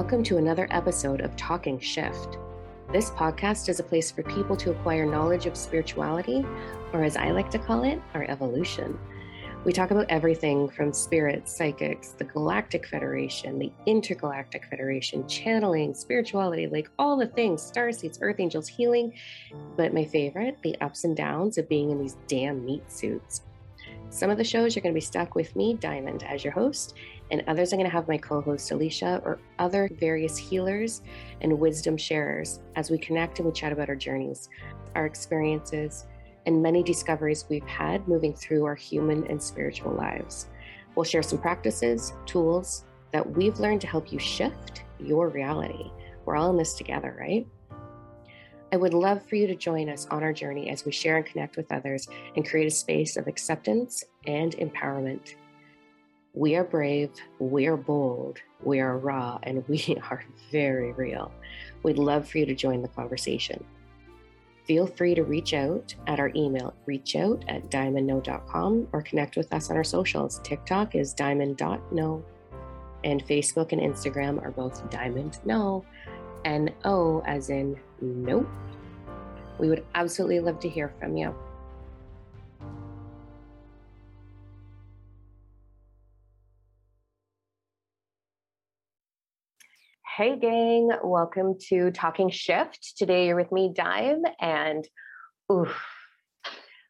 Welcome to another episode of Talking Shift. This podcast is a place for people to acquire knowledge of spirituality, or as I like to call it, our evolution. We talk about everything from spirits, psychics, the Galactic Federation, the Intergalactic Federation, channeling, spirituality, like all the things star seeds, earth angels, healing. But my favorite, the ups and downs of being in these damn meat suits. Some of the shows you're going to be stuck with me, Diamond, as your host, and others I'm going to have my co host Alicia or other various healers and wisdom sharers as we connect and we chat about our journeys, our experiences, and many discoveries we've had moving through our human and spiritual lives. We'll share some practices, tools that we've learned to help you shift your reality. We're all in this together, right? I would love for you to join us on our journey as we share and connect with others and create a space of acceptance and empowerment. We are brave, we are bold, we are raw, and we are very real. We'd love for you to join the conversation feel free to reach out at our email, reachout at diamondno.com or connect with us on our socials. TikTok is diamond.know and Facebook and Instagram are both diamond no, N O as in nope. We would absolutely love to hear from you. Hey, gang, welcome to Talking Shift. Today you're with me, Dime, and oof,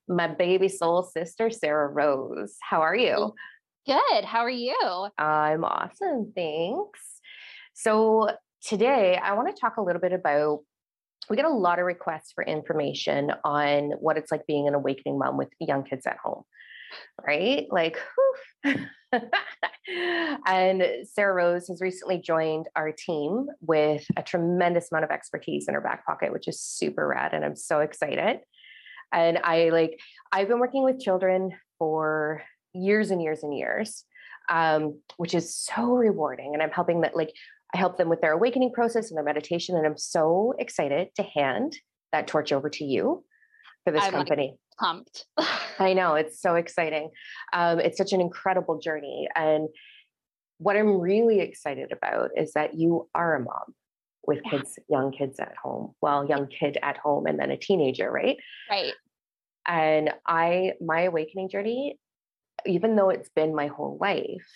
my baby soul sister, Sarah Rose. How are you? Good. How are you? I'm awesome. Thanks. So, today I want to talk a little bit about we get a lot of requests for information on what it's like being an awakening mom with young kids at home, right? Like, and Sarah Rose has recently joined our team with a tremendous amount of expertise in her back pocket, which is super rad. And I'm so excited. And I like, I've been working with children for years and years and years, um, which is so rewarding. And I'm helping that, like, I help them with their awakening process and their meditation. And I'm so excited to hand that torch over to you for this I'm company. Like pumped. I know it's so exciting. Um, it's such an incredible journey. And what I'm really excited about is that you are a mom with yeah. kids, young kids at home. Well, young kid at home and then a teenager, right? Right. And I, my awakening journey, even though it's been my whole life,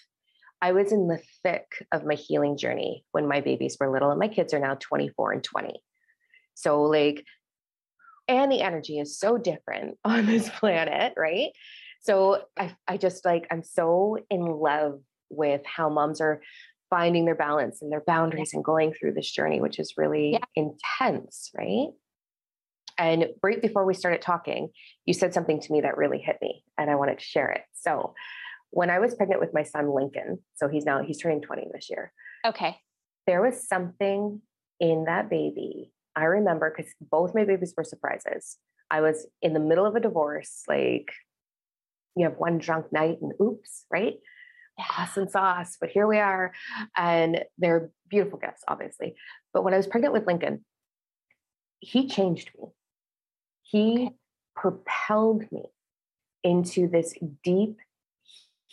I was in the thick of my healing journey when my babies were little, and my kids are now 24 and 20. So, like, and the energy is so different on this planet, right? So I, I just like, I'm so in love with how moms are finding their balance and their boundaries and going through this journey, which is really yeah. intense, right? And right before we started talking, you said something to me that really hit me, and I wanted to share it. So, when I was pregnant with my son Lincoln, so he's now he's turning 20 this year. Okay. There was something in that baby I remember because both my babies were surprises. I was in the middle of a divorce, like you have one drunk night and oops, right? Awesome sauce, but here we are. And they're beautiful gifts, obviously. But when I was pregnant with Lincoln, he changed me. He okay. propelled me into this deep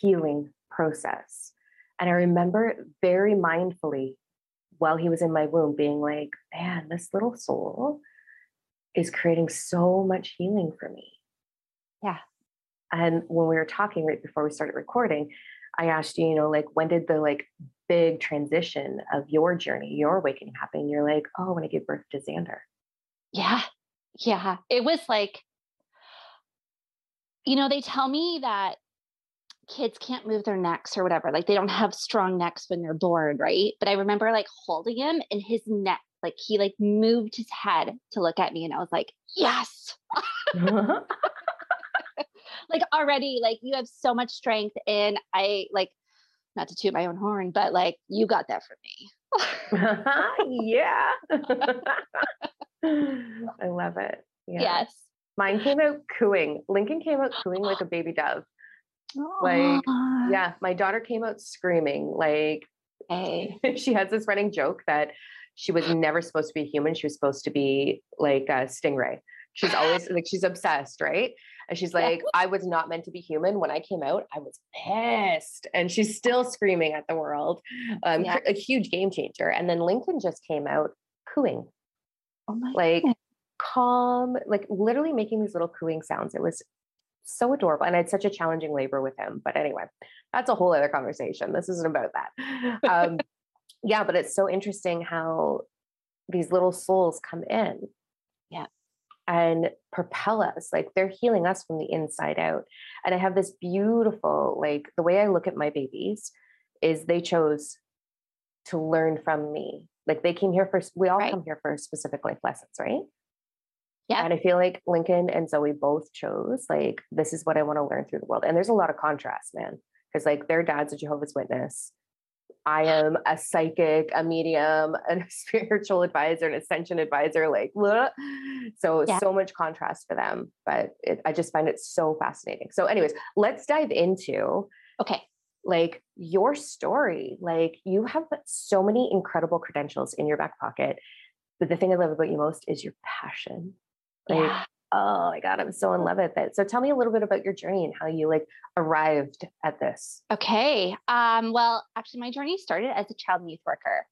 healing process. And I remember very mindfully while he was in my womb being like, man, this little soul is creating so much healing for me. Yeah. And when we were talking right before we started recording, I asked you, you know, like, when did the like big transition of your journey, your awakening happen? You're like, oh, when I gave birth to Xander. Yeah. Yeah. It was like, you know, they tell me that kids can't move their necks or whatever. Like they don't have strong necks when they're born, right? But I remember like holding him and his neck, like he like moved his head to look at me and I was like, yes. like already, like you have so much strength. And I like, not to toot my own horn, but like you got that for me. yeah. I love it. Yeah. Yes. Mine came out cooing. Lincoln came out cooing like a baby dove. Like, yeah, my daughter came out screaming. Like, hey. she has this running joke that she was never supposed to be human. She was supposed to be like a stingray. She's always like, she's obsessed, right? And she's like, yeah. I was not meant to be human. When I came out, I was pissed. And she's still screaming at the world. Um, yeah. A huge game changer. And then Lincoln just came out cooing. Oh my like goodness. calm, like literally making these little cooing sounds. It was so adorable. And I had such a challenging labor with him. But anyway, that's a whole other conversation. This isn't about that. Um, yeah, but it's so interesting how these little souls come in. Yeah. And propel us. Like they're healing us from the inside out. And I have this beautiful, like the way I look at my babies is they chose to learn from me. Like they came here first. We all right. come here for specific life lessons, right? Yeah. And I feel like Lincoln and Zoe both chose like this is what I want to learn through the world. And there's a lot of contrast, man. Because like their dad's a Jehovah's Witness. I am a psychic, a medium, a spiritual advisor, an ascension advisor. Like, so yeah. so much contrast for them. But it, I just find it so fascinating. So, anyways, let's dive into okay, like your story. Like you have so many incredible credentials in your back pocket. But the thing I love about you most is your passion. Like, yeah. oh my God, I'm so in love with it. So tell me a little bit about your journey and how you like arrived at this. Okay. Um, well, actually my journey started as a child and youth worker.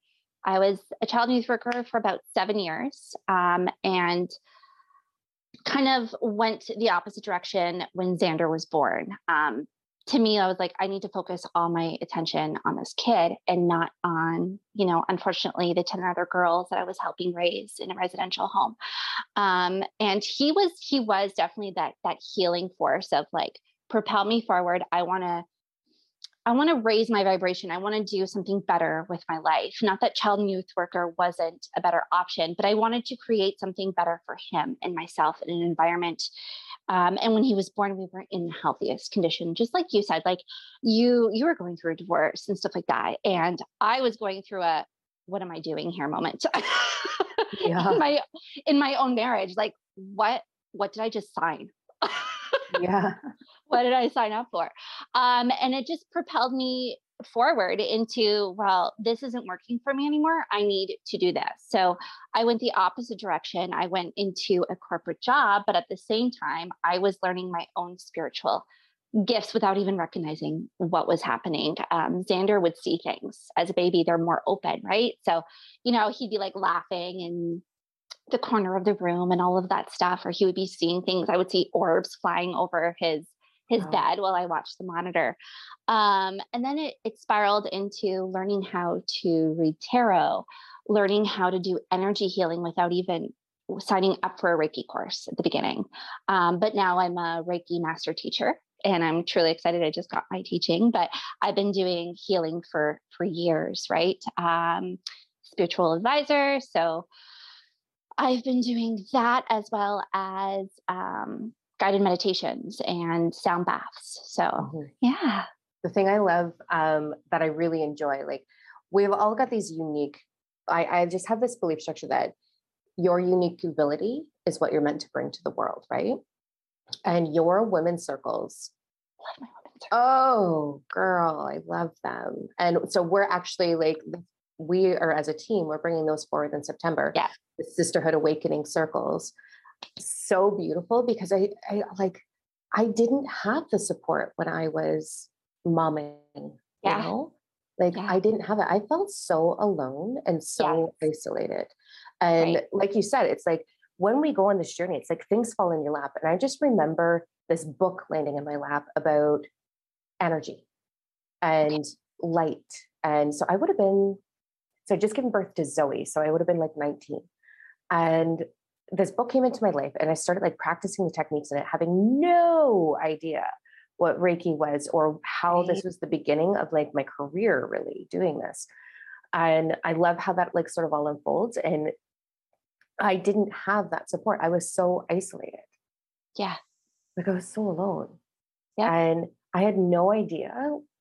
I was a child and youth worker for about seven years. Um, and kind of went the opposite direction when Xander was born. Um, to me, I was like, I need to focus all my attention on this kid and not on, you know, unfortunately, the 10 other girls that I was helping raise in a residential home. Um, and he was, he was definitely that, that healing force of like, propel me forward. I want to, I want to raise my vibration. I want to do something better with my life. Not that child and youth worker wasn't a better option, but I wanted to create something better for him and myself in an environment um, and when he was born, we weren't in the healthiest condition, just like you said. Like you, you were going through a divorce and stuff like that, and I was going through a "What am I doing here?" moment. yeah. in my in my own marriage, like what what did I just sign? yeah. What did I sign up for? Um, and it just propelled me forward into, well, this isn't working for me anymore. I need to do this. So I went the opposite direction. I went into a corporate job, but at the same time, I was learning my own spiritual gifts without even recognizing what was happening. Um, Xander would see things as a baby, they're more open, right? So, you know, he'd be like laughing in the corner of the room and all of that stuff, or he would be seeing things. I would see orbs flying over his his wow. bed while I watched the monitor. Um, and then it, it spiraled into learning how to read tarot, learning how to do energy healing without even signing up for a Reiki course at the beginning. Um, but now I'm a Reiki master teacher and I'm truly excited. I just got my teaching, but I've been doing healing for for years, right? Um, spiritual advisor. So I've been doing that as well as um, guided meditations and sound baths. So, mm-hmm. yeah. The thing I love um, that I really enjoy, like, we've all got these unique, I, I just have this belief structure that your unique ability is what you're meant to bring to the world, right? And your women's circles. Love my women's circles. Oh, girl, I love them. And so we're actually like, we are as a team, we're bringing those forward in September. Yeah. The Sisterhood Awakening Circles so beautiful because I, I like I didn't have the support when I was momming, yeah. you know? Like yeah. I didn't have it. I felt so alone and so yes. isolated. And right. like you said, it's like when we go on this journey, it's like things fall in your lap. And I just remember this book landing in my lap about energy and light. And so I would have been, so I just given birth to Zoe. So I would have been like 19. And this book came into my life and I started like practicing the techniques in it, having no idea what Reiki was or how this was the beginning of like my career really doing this. And I love how that like sort of all unfolds. And I didn't have that support. I was so isolated. Yeah. Like I was so alone. Yeah. And I had no idea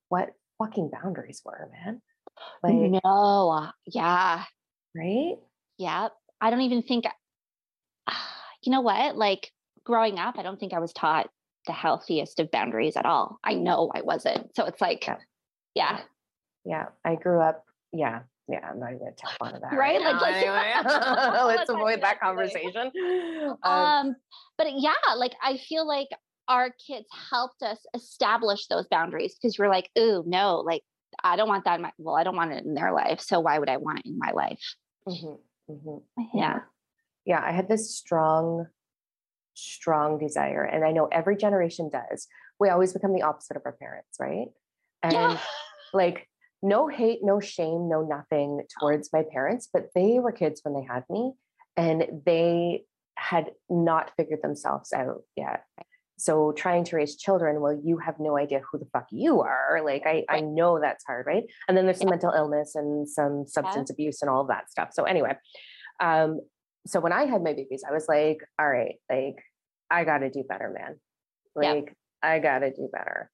what fucking boundaries were, man. Like, no. Uh, yeah. Right? Yeah. I don't even think you know what? Like growing up, I don't think I was taught the healthiest of boundaries at all. I know I wasn't. So it's like, yeah. Yeah. yeah. I grew up, yeah, yeah, I'm not even gonna tap onto that. Right? Like, Like, let's- let's let's avoid that conversation. Um, um but yeah like i feel like our kids helped us establish those boundaries because you're like ooh no like i don't want that in my well i don't want it in their life so why would i want it in my life mhm, mhm. yeah yeah, I had this strong, strong desire, and I know every generation does. We always become the opposite of our parents, right? And yeah like, no hate, no shame, no nothing towards my parents, but they were kids when they had me, and they had not figured themselves out yet. So trying to raise children, well, you have no idea who the fuck you are. Like I, I know that's hard, right? And then there's some Yeah. mental illness and some substance abuse and all of that stuff. So anyway, um, so when I had my babies, I was like, all right, like I got to do better, man. Yeah. Like I got to do better.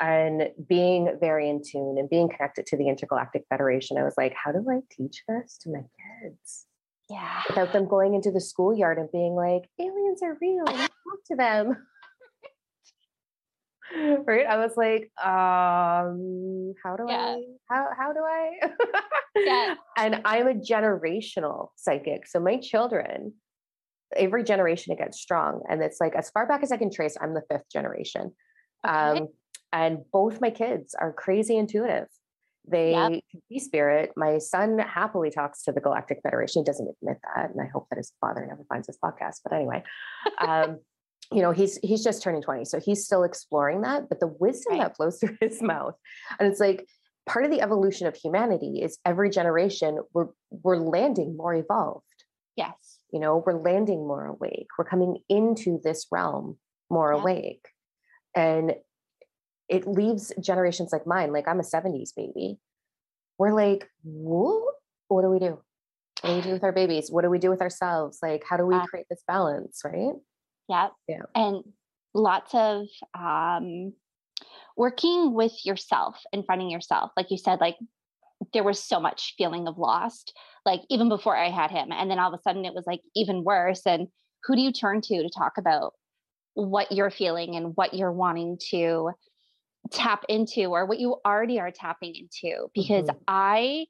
And being very in tune and being connected to the Intergalactic Federation, I was like, how do I teach this to my kids yeah without them going into the schoolyard and being like, aliens are real, talk to them. right? I was like, um, how do Yeah. I, how, how do I? Yeah. And I'm a generational psychic. So my children, every generation it gets strong. And it's like, as far back as I can trace, I'm the fifth generation. Okay. Um, and both my kids are crazy intuitive. They can see spirit. My son happily talks to the Galactic Federation. He doesn't admit that, and I hope that his father never finds this podcast. But anyway, um, you know, he's he's just turning 20, so he's still exploring that. But the wisdom Right. that flows through his mouth, and it's like part of the evolution of humanity is every generation we're we're landing more evolved. yes You know, we're landing more awake. We're coming into this realm more Yeah. awake, and it leaves generations like mine. Like I'm a 70s baby. We're like, what? What do we do? What do we do with our babies? What do we do with ourselves? Like, how do we create this balance? Right? yeah Yeah. and lots of um working with yourself and finding yourself like you said like there was so much feeling of lost like even before i had him and then all of a sudden it was like even worse and who do you turn to to talk about what you're feeling and what you're wanting to tap into or what you already are tapping into because Mhm. i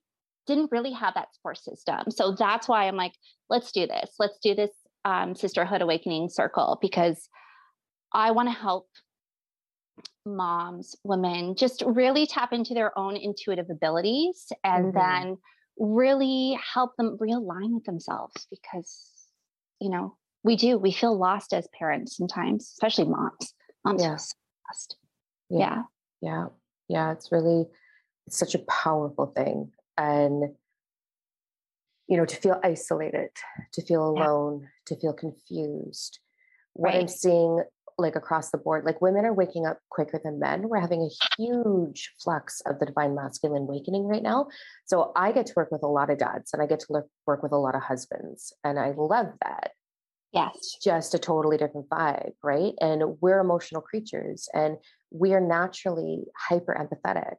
didn't really have that support system so that's why i'm like let's do this let's do this um, sisterhood awakening circle because i want to help moms women just really tap into their own intuitive abilities and Mhm. then really help them realign with themselves because you know we do we feel lost as parents sometimes especially moms moms Yeah. feel so lost Yeah. yeah Yeah. Yeah. It's really it's such a powerful thing. And you know, to feel isolated, to feel Yeah. alone, to feel confused. What I'm seeing like across the board, like women are waking up quicker than men. We're having a huge flux of the divine masculine awakening right now. So I get to work with a lot of dads and I get to look, work with a lot of husbands. And I love that yes it's just a totally different vibe, right? And we're emotional creatures and we are naturally hyper empathetic.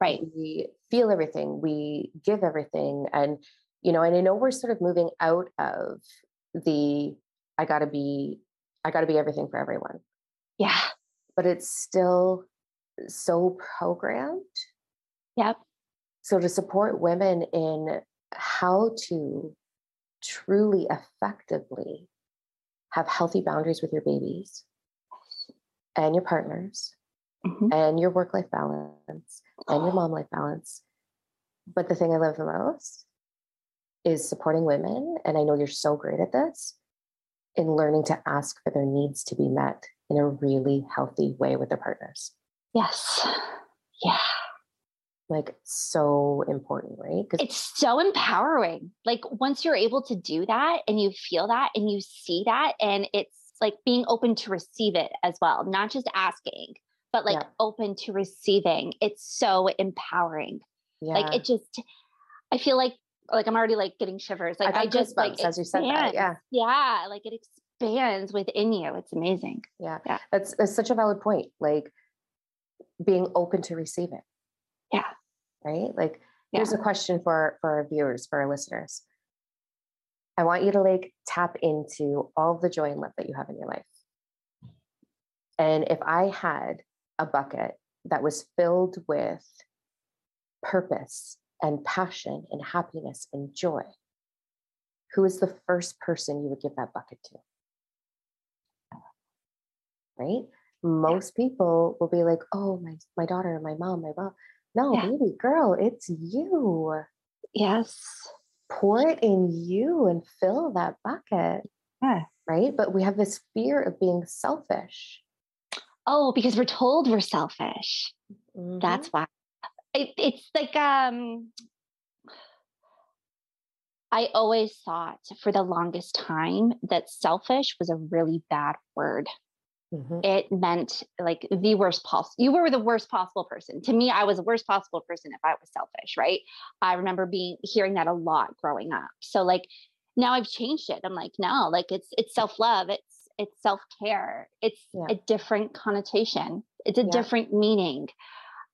right We feel everything, we give everything. And, you know, and I know we're sort of moving out of the I gotta be, I gotta be everything for everyone, yeah but it's still so programmed. yep So to support women in how to truly effectively have healthy boundaries with your babies and your partners Mhm. and your work life balance and your mom life balance. But the thing I love the most is supporting women. And I know you're so great at this in learning to ask for their needs to be met in a really healthy way with their partners. yes yeah Like, so important, right? Because it's so empowering. Like once you're able to do that and you feel that and you see that, and it's like being open to receive it as well, not just asking, but like Yeah. open to receiving. It's so empowering. yeah, Like it just, I feel like like I'm already like getting shivers. Like I I, just like as you said that. Yeah. yeah, like it expands within you. It's amazing. Yeah. Yeah. That's that's such a valid point. Like being open to receive it. Right? Like Yeah. here's a question for for our viewers, for our listeners. I want you to like tap into all the joy and love that you have in your life. And if I had a bucket that was filled with purpose and passion and happiness and joy, who is the first person you would give that bucket to? Right? Most people will be like, oh, my, my daughter, my mom, my mom. No, yeah. baby girl, it's you. Yes. Pour it in you and fill that bucket. Yeah. Right. But we have this fear of being selfish. Oh, because we're told we're selfish. Mm-hmm. That's why. It, it's like um I always thought for the longest time that selfish was a really bad word. Mm-hmm. It meant like the worst possible. You were the worst possible person. To me, I was the worst possible person if I was selfish, right? I remember being hearing that a lot growing up. So like now I've changed it. I'm like, no, like it's it's self-love, it's it's self-care, it's yeah. a different connotation, it's a yeah. different meaning.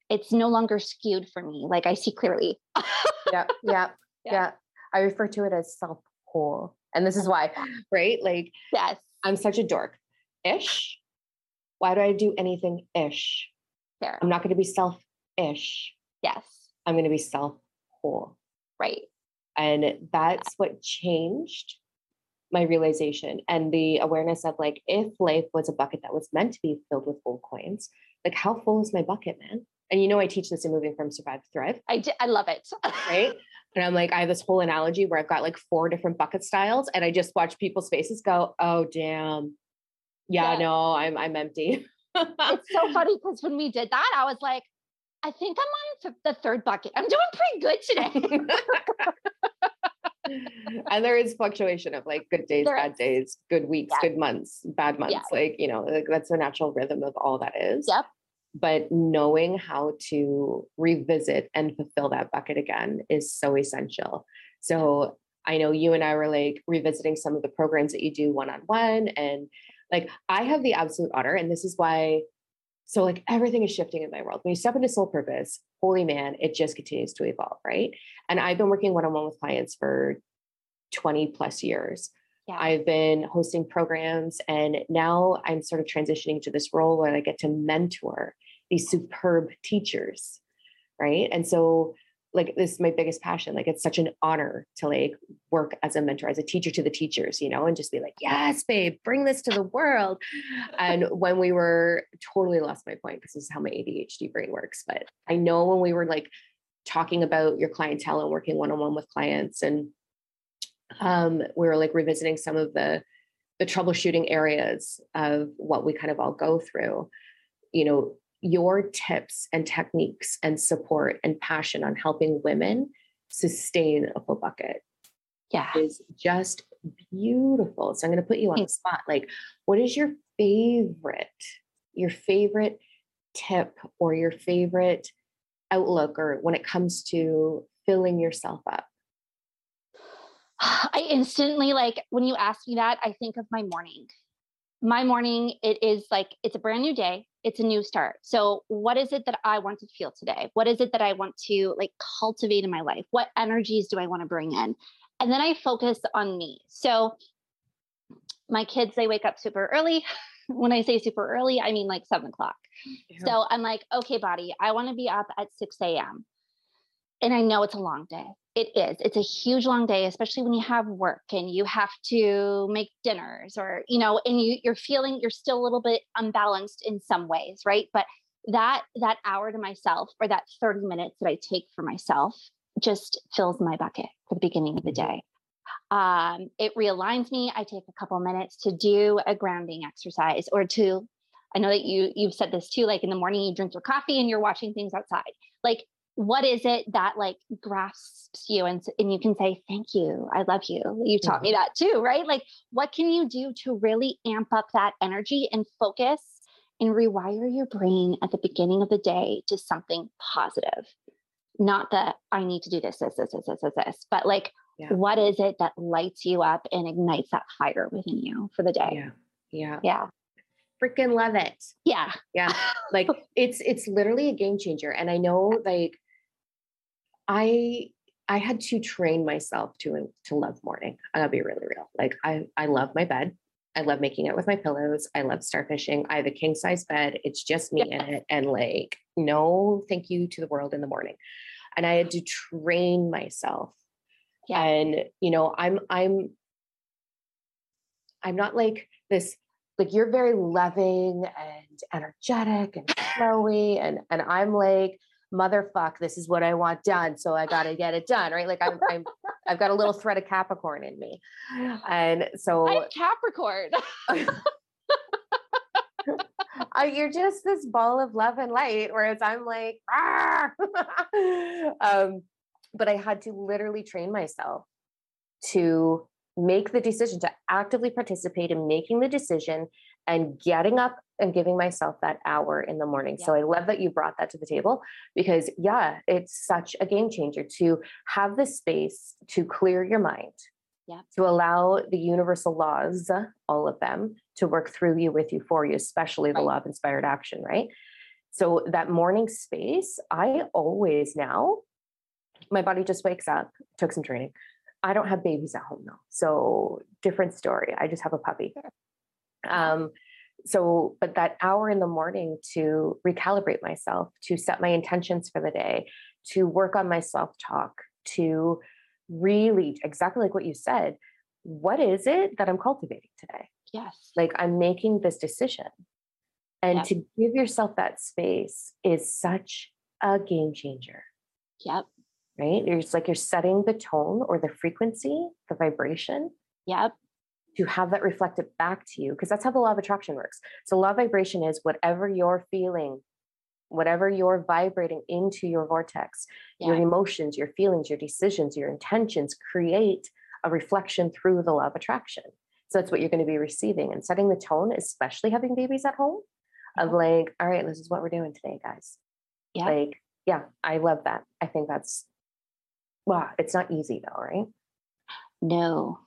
It's no longer skewed for me. Like I see clearly. yeah, yeah, yeah, yeah. I refer to it as self-whole. And this is why, right? Like, yes, I'm such a dork ish. Why do I do anything ish? There. I'm not going to be self ish. Yes. I'm going to be self whole. Right. And that's what changed my realization and the awareness of like, if life was a bucket that was meant to be filled with gold coins, like how full is my bucket, man? And you know, I teach this in moving from survive to thrive. I, d- I love it. right. And I'm like, I have this whole analogy where I've got like four different bucket styles and I just watch people's faces go, oh, damn. Yeah, yeah. no, I'm, I'm empty. it's so funny because when we did that, I was like, I think I'm on the third bucket. I'm doing pretty good today. and there is fluctuation of like good days, there bad is. days, good weeks, yes. good months, bad months. Yes. Like, you know, like that's the natural rhythm of all that is. Yep but knowing how to revisit and fulfill that bucket again is so essential. So I know you and I were like revisiting some of the programs that you do one on one. And like I have the absolute honor, and this is why. So, like everything is shifting in my world. When you step into soul purpose, holy man, it just continues to evolve, right? And I've been working one on one with clients for 20 plus years. Yeah. I've been hosting programs, and now I'm sort of transitioning to this role where I get to mentor these superb teachers right and so like this is my biggest passion like it's such an honor to like work as a mentor as a teacher to the teachers you know and just be like yes babe bring this to the world. And when we were totally lost my point because this is how my adhd brain works but i know when we were like talking about your clientele and working one-on-one with clients and um, we were like revisiting some of the the troubleshooting areas of what we kind of all go through you know your tips and techniques and support and passion on helping women sustain a full bucket yeah. is just beautiful. So i'm going to put you on the spot like what is your favorite your favorite tip or your favorite outlook or when it comes to filling yourself up? I instantly like when you ask me that i think of my morning. My morning it is like it's a brand new day it's a new start. So what is it that i want to feel today? What is it that i want to like cultivate in my life? What energies do i want to bring in? And then i focus on me. So my kids they wake up super early. When i say super early i mean like seven o'clock. Yeah. so i'm like okay body i want to be up at 6 a.m and i know it's a long day it is it's a huge long day especially when you have work and you have to make dinners or you know and you you're feeling you're still a little bit unbalanced in some ways right? But that that hour to myself or that 30 minutes that i take for myself just fills my bucket for the beginning of the mm-hmm. day. Um, it realigns me i take a couple minutes to do a grounding exercise or to i know that you you've said this too like in the morning you drink your coffee and you're watching things outside. Like what is it that like grasps you and, and you can say thank you i love you. You taught me mm-hmm. that too right? Like what can you do to really amp up that energy and focus and rewire your brain at the beginning of the day to something positive? Not that i need to do this this this this this this, this but like yeah. what is it that lights you up and ignites that fire within you for the day? Yeah yeah. Yeah. Freaking love it. Yeah. Yeah like it's it's literally a game changer and i know like I I had to train myself to uh, to love morning. I gotta be really real. Like I I love my bed. I love making it with my pillows. I love starfishing. I have a king size bed. It's just me in it. And like, no thank you to the world in the morning. and I had to train myself. Yeah. And you know, I'm I'm I'm not like this like you're very loving and energetic and flowy and and I'm like motherfuck this is what I want done so I got to get it done right? Like I'm, I'm I've got a little thread of Capricorn in me. And so I'm Capricorn. Uh, you're just this ball of love and light whereas I'm like um but I had to literally train myself to make the decision to actively participate in making the decision and getting up and giving myself that hour in the morning. Yeah. So I love that you brought that to the table because, yeah, it's such a game changer to have the space to clear your mind, yeah. to allow the universal laws, all of them, to work through you, with you, for you, especially the right. law of inspired action, right? So that morning space, I always now, my body just wakes up, took some training. I don't have babies at home though. So different story. I just have a puppy. Um, so, but that hour in the morning to recalibrate myself, to set my intentions for the day, to work on my self talk, to really, exactly like what you said, what is it that I'm cultivating today? Yes. Like I'm making this decision. And yep. to give yourself that space is such a game changer. Yep right? It's like you're setting the tone or the frequency, the vibration. Yep. To have that reflected back to you, because that's how the law of attraction works. So, law of vibration is whatever you're feeling, whatever you're vibrating into your vortex, yeah. your emotions, your feelings, your decisions, your intentions create a reflection through the law of attraction. So, that's what you're going to be receiving and setting the tone, especially having babies at home, of like, all right, this is what we're doing today, guys. Yeah. Like, yeah, I love that. I think that's well, it's not easy though, right? No,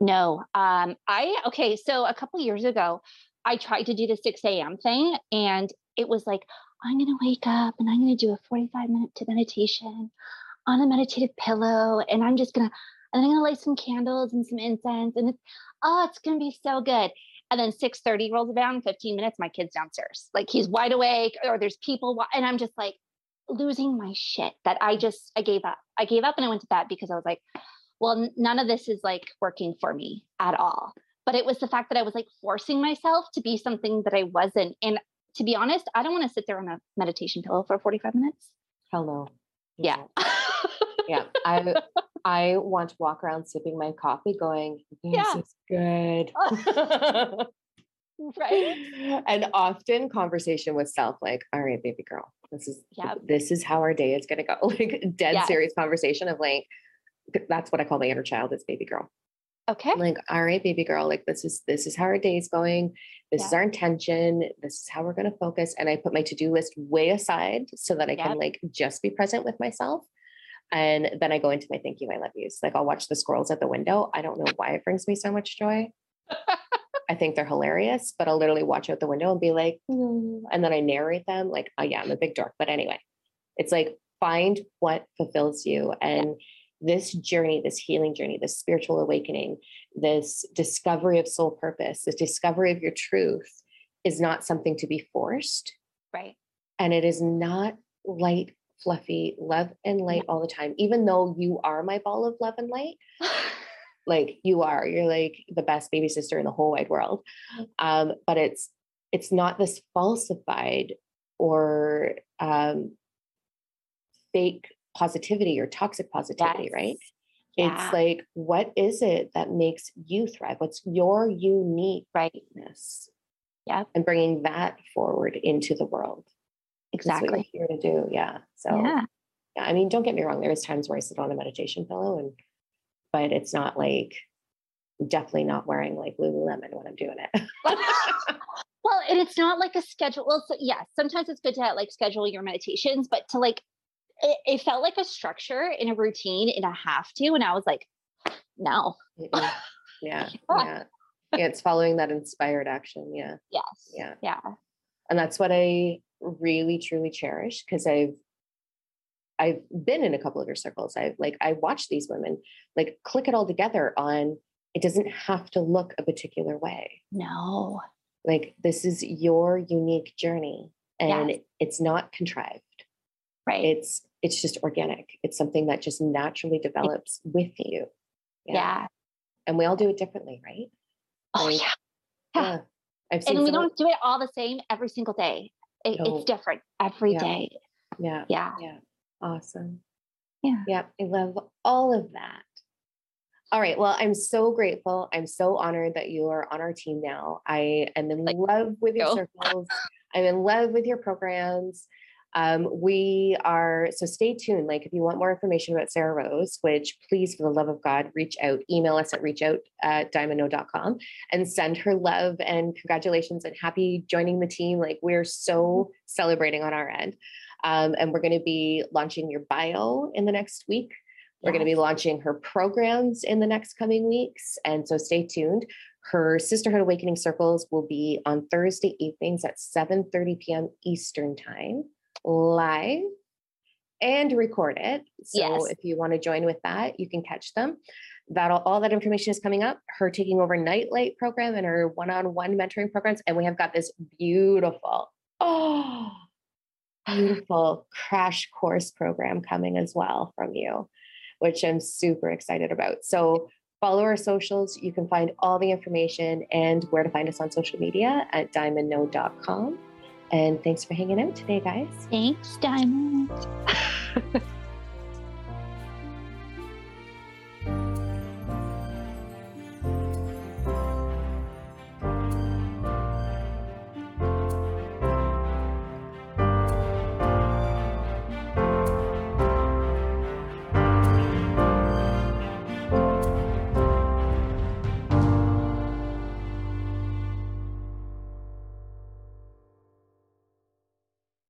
no. Um, I okay. So a couple years ago, I tried to do the 6 a.m. thing, and it was like, I'm to wake up and I'm to do a 45 minute meditation on a meditative pillow, and I'm just to, and I'm to light some candles and some incense, and it's, oh, it's to be so good. And then 6:30 rolls around, 15 minutes, my kid's downstairs, like he's wide awake, or there's people, and I'm just like, losing my shit that I just I gave up. I gave up and I went to bed because I was like, well, none of this is like working for me at all. But it was the fact that I was like forcing myself to be something that I wasn't. And to be honest, I don't want to sit there on a meditation pillow for 45 minutes. Hello. Yeah. yeah. I I want to walk around sipping my coffee going, this yeah. is good. Uh, right. And often conversation with self, like, all right, baby girl, this is yeah. this is how our day is gonna go. Like dead serious conversation of like, that's what I call my inner child, is baby girl. Okay. like, all right, baby girl, like this is this is how our day is going. This yeah. is our intention. This is how we're gonna focus. And I put my to-do list way aside so that I yep. can like just be present with myself. And then I go into my thank you, I love yous. Like I'll watch the squirrels at the window. I don't know why it brings me so much joy. I think they're hilarious, but I'll literally watch out the window and be like, mm. and then I narrate them like, oh yeah, I'm a big dork. But anyway, it's like find what fulfills you. And this journey, this healing journey, this spiritual awakening, this discovery of soul purpose, this discovery of your truth is not something to be forced. Right. And it is not light, fluffy, love and light all the time, even though you are my ball of love and light. like you are you're like the best baby sister in the whole wide world um, but it's it's not this falsified or um, fake positivity or toxic positivity yes. right yeah. it's like what is it that makes you thrive what's your unique rightness yeah and bringing that forward into the world exactly here to do yeah so yeah. yeah i mean don't get me wrong there's times where i sit on a meditation pillow and but it's not like definitely not wearing like Lululemon when I'm doing it. well, and it's not like a schedule. Well, so yes, sometimes it's good to like schedule your meditations, but to like, it, it felt like a structure in a routine and a have to. And I was like, no. yeah. Yeah. Yeah. It's following that inspired action. Yeah. Yes. Yeah. Yeah. And that's what I really truly cherish because I've I've been in a couple of your circles. I've like I watch these women like click it all together on it doesn't have to look a particular way. No. Like this is your unique journey and yes. it's not contrived. Right. It's it's just organic. It's something that just naturally develops with you. yeah. And we all do it differently, right? Oh Like, yeah. Yeah. I've seen And we don't do it all the same every single day. It, No. It's different every Yeah. day. yeah. Yeah. Yeah. Awesome. Yeah. Yeah. I love all of that. All right. Well, I'm so grateful. I'm so honored that you are on our team now. I am in Like, love with your circles. I'm in love with your programs. Um, we are so stay tuned. Like if you want more information about Sarah Rose, which please, for the love of God, reach out, email us at reachout at diamondno.com and send her love and congratulations and happy joining the team. Like we're so celebrating on our end. Um, and we're going to be launching your bio in the next week. We're going to be launching her programs in the next coming weeks. And so stay tuned. Her Sisterhood Awakening Circles will be on Thursday evenings at 7:30 p.m. Eastern Time, live and recorded. So Yes. if you want to join with that, you can catch them. That all that information is coming up. Her taking over Nightlight program and her one-on-one mentoring programs. And we have got this beautiful, oh, beautiful crash course program coming as well from you, which I'm super excited about. So follow our socials. You can find all the information and where to find us on social media at diamondno.com. And thanks for hanging out today, guys. Thanks, Diamond.